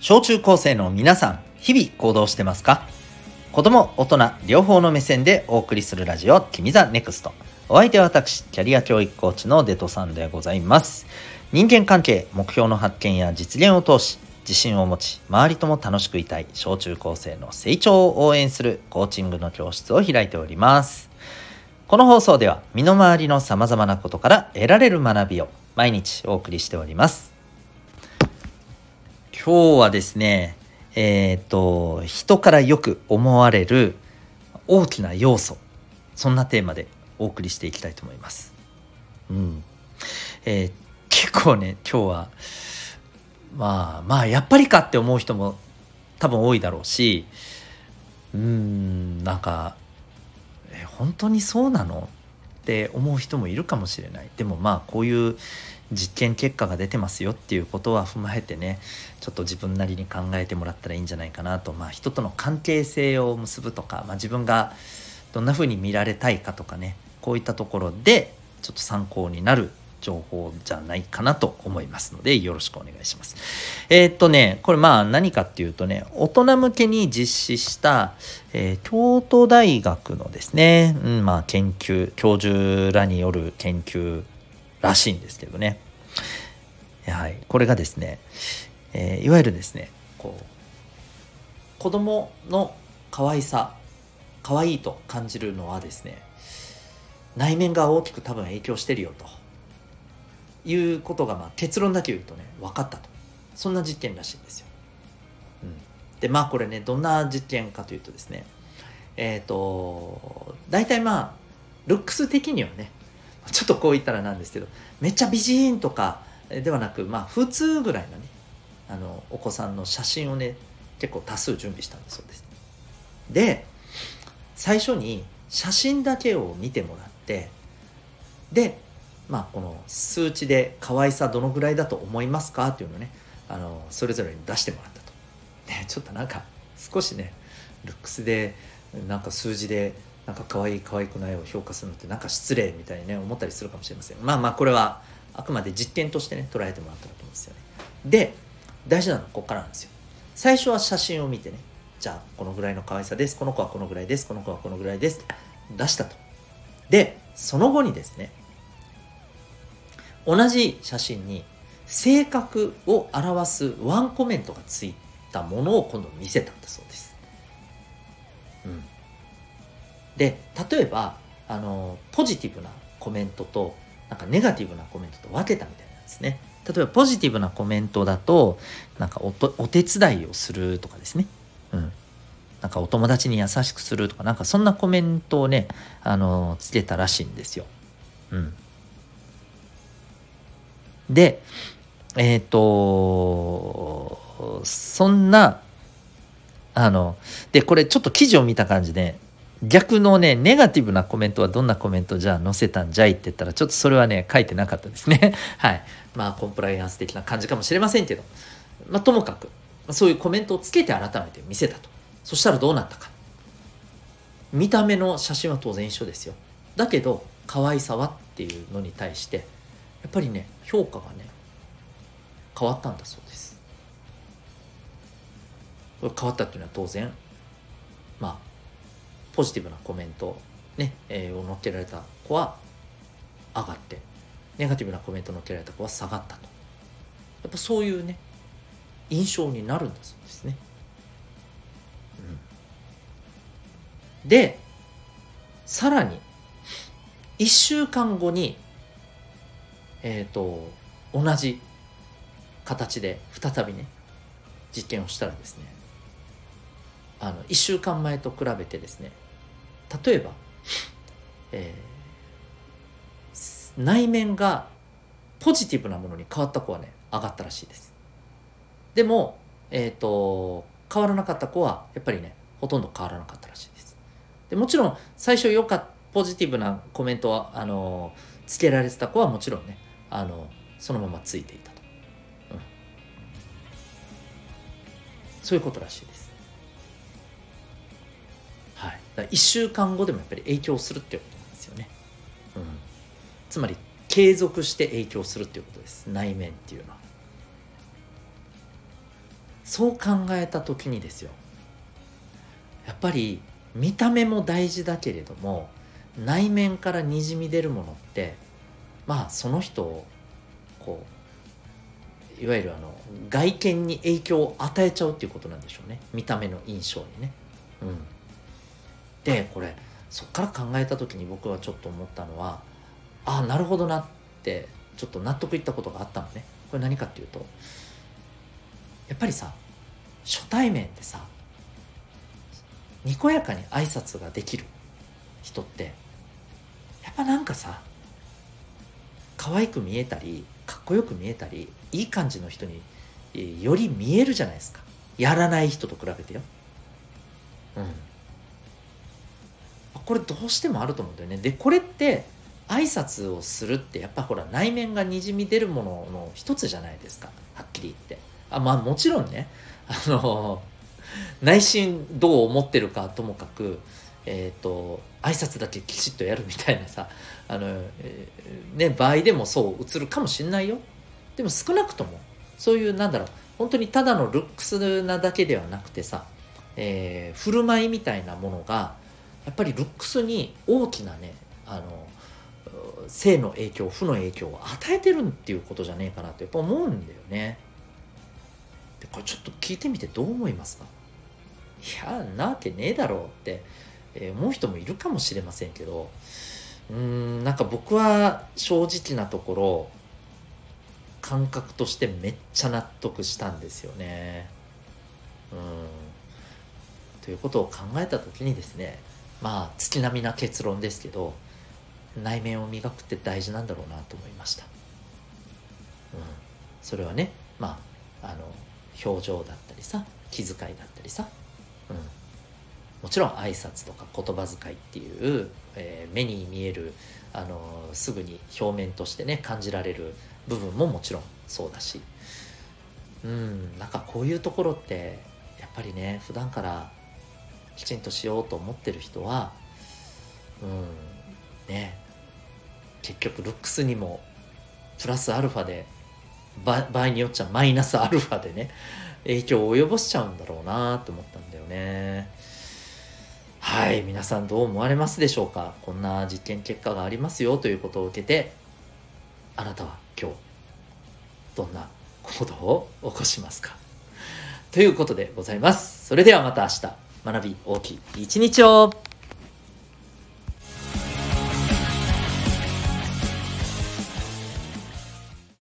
小中高生の皆さん、日々行動してますか？子供、大人、両方の目線でお送りするラジオ、君 the NEXT。お相手は私、キャリア教育コーチのデトさんでございます。人間関係、目標の発見や実現を通し、自信を持ち、周りとも楽しくいたい、小中高生の成長を応援するコーチングの教室を開いております。この放送では、身の回りの様々なことから得られる学びを毎日お送りしております。今日はですね、えっ、ー、と、人からよく思われる大きな要素、そんなテーマでお送りしていきたいと思います。うん。えー、結構ね、今日は、まあまあ、やっぱりかって思う人も多分多いだろうし、うん、なんか、え、本当にそうなの？って思う人もいるかもしれない。でもまあ、こういう実験結果が出てますよっていうことは踏まえてねちょっと自分なりに考えてもらったらいいんじゃないかなとまあ人との関係性を結ぶとか、まあ、自分がどんな風に見られたいかとかねこういったところでちょっと参考になる情報じゃないかなと思いますのでよろしくお願いします。えー、っとねこれまあ何かっていうとね大人向けに実施した、えー、京都大学のですね、うん、まあ研究教授らによる研究らしいんですけどね。はい、これがですね、えー、いわゆるですね、こう、子供の可愛さ、可愛いと感じるのはですね、内面が大きく多分影響してるよということが、まあ、結論だけ言うとね、分かったと。そんな実験らしいんですよ。うん、で、まあこれね、どんな実験かというとですね、えっ、ー、と、大体まあ、ルックス的にはね、ちょっとこう言ったらなんですけどめっちゃ美人とかではなくまあ普通ぐらいのねあのお子さんの写真をね結構多数準備したんだそうですで最初に写真だけを見てもらってでまあこの数値で可愛さどのぐらいだと思いますかっていうのをねあのそれぞれに出してもらったと、ね、ちょっとなんか少しねルックスでなんか数字でなんか可愛い可愛くないを評価するのってなんか失礼みたいにね思ったりするかもしれません。まあまあこれはあくまで実験としてね捉えてもらったらと思うんですよね。で大事なのはここからなんですよ。最初は写真を見てねじゃあこのぐらいの可愛さです。この子はこのぐらいです。この子はこのぐらいです出したと。でその後にですね同じ写真に性格を表すワンコメントがついたものを今度見せたんだそうです。うん。で例えばあのポジティブなコメントとなんかネガティブなコメントと分けたみたいなんですね。例えばポジティブなコメントだとなんかおお手伝いをするとかですね。うん。なんかお友達に優しくするとかなんかそんなコメントをねあのつけたらしいんですよ。うん。でえっ、ー、とそんなあのでこれちょっと記事を見た感じで逆のね、ネガティブなコメントはどんなコメントじゃあ載せたんじゃいって言ったら、ちょっとそれはね、書いてなかったですね。はい。まあ、コンプライアンス的な感じかもしれませんけど、まあ、ともかく、そういうコメントをつけて改めて見せたと。そしたらどうなったか。見た目の写真は当然一緒ですよ。だけど、可愛さはっていうのに対して、やっぱりね、評価がね、変わったんだそうです。変わったっていうのは当然、まあ、ポジティブなコメント、ねえー、を載っけられた子は上がってネガティブなコメントを載っけられた子は下がったとやっぱそういうね印象になるんだそうですね。うん、でさらに1週間後にえっ、ー、と同じ形で再びね実験をしたらですねあの1週間前と比べてですね例えば、えー、内面がポジティブなものに変わった子はね上がったらしいです。でも、えーと、変わらなかった子はやっぱりねほとんど変わらなかったらしいです。でもちろん最初よかったポジティブなコメントはあのつけられてた子はもちろんねあのそのままついていたと、うん、そういうことらしいです。はい、だ1週間後でもやっぱり影響するっていうことなんですよね。うん、つまり継続して影響するっていうことです。内面っていうのは。そう考えた時にですよ。やっぱり見た目も大事だけれども内面からにじみ出るものってまあその人をこういわゆるあの外見に影響を与えちゃうっていうことなんでしょうね見た目の印象にね。うん、でこれそっから考えた時に僕はちょっと思ったのはああなるほどなってちょっと納得いったことがあったのね。これ何かっていうとやっぱりさ初対面でさにこやかに挨拶ができる人ってやっぱなんかさ可愛く見えたりかっこよく見えたりいい感じの人により見えるじゃないですか。やらない人と比べてよ。うん。これどうしてもあると思うんだよね。でこれって挨拶をするってやっぱほら内面がにじみ出るものの一つじゃないですか。はっきり言って。あまあもちろんね。あの内心どう思ってるかともかくえっ、ー、と挨拶だけきちっとやるみたいなさ あの、えー、ね場合でもそう映るかもしんないよ。でも少なくともそういうなんだろう本当にただのルックスなだけではなくてさ、えー、振る舞いみたいなものがやっぱりルックスに大きなねあの性の影響負の影響を与えてるっていうことじゃねえかなとやっぱ思うんだよね。でこれちょっと聞いてみてどう思いますか？いやなわけねえだろうって、え、思う人もいるかもしれませんけどうーんなんか僕は正直なところ感覚としてめっちゃ納得したんですよね。うんということを考えた時にですねまあ月並みな結論ですけど内面を磨くって大事なんだろうなと思いました。うん、それはねまああの表情だったりさ気遣いだったりさ、ちろん挨拶とか言葉遣いっていう、えー、目に見える、あのー、すぐに表面としてね感じられる部分ももちろんそうだし。うんなんかこういうところってやっぱりね普段からきちんとしようと思ってる人はうんね結局ルックスにもプラスアルファで場合によっちゃマイナスアルファでね影響を及ぼしちゃうんだろうなと思ったんだよね。はい皆さんどう思われますでしょうか？こんな実験結果がありますよということを受けてあなたは今日どんな行動を起こしますか？ということでございます。それではまた明日。学び大きい一日を。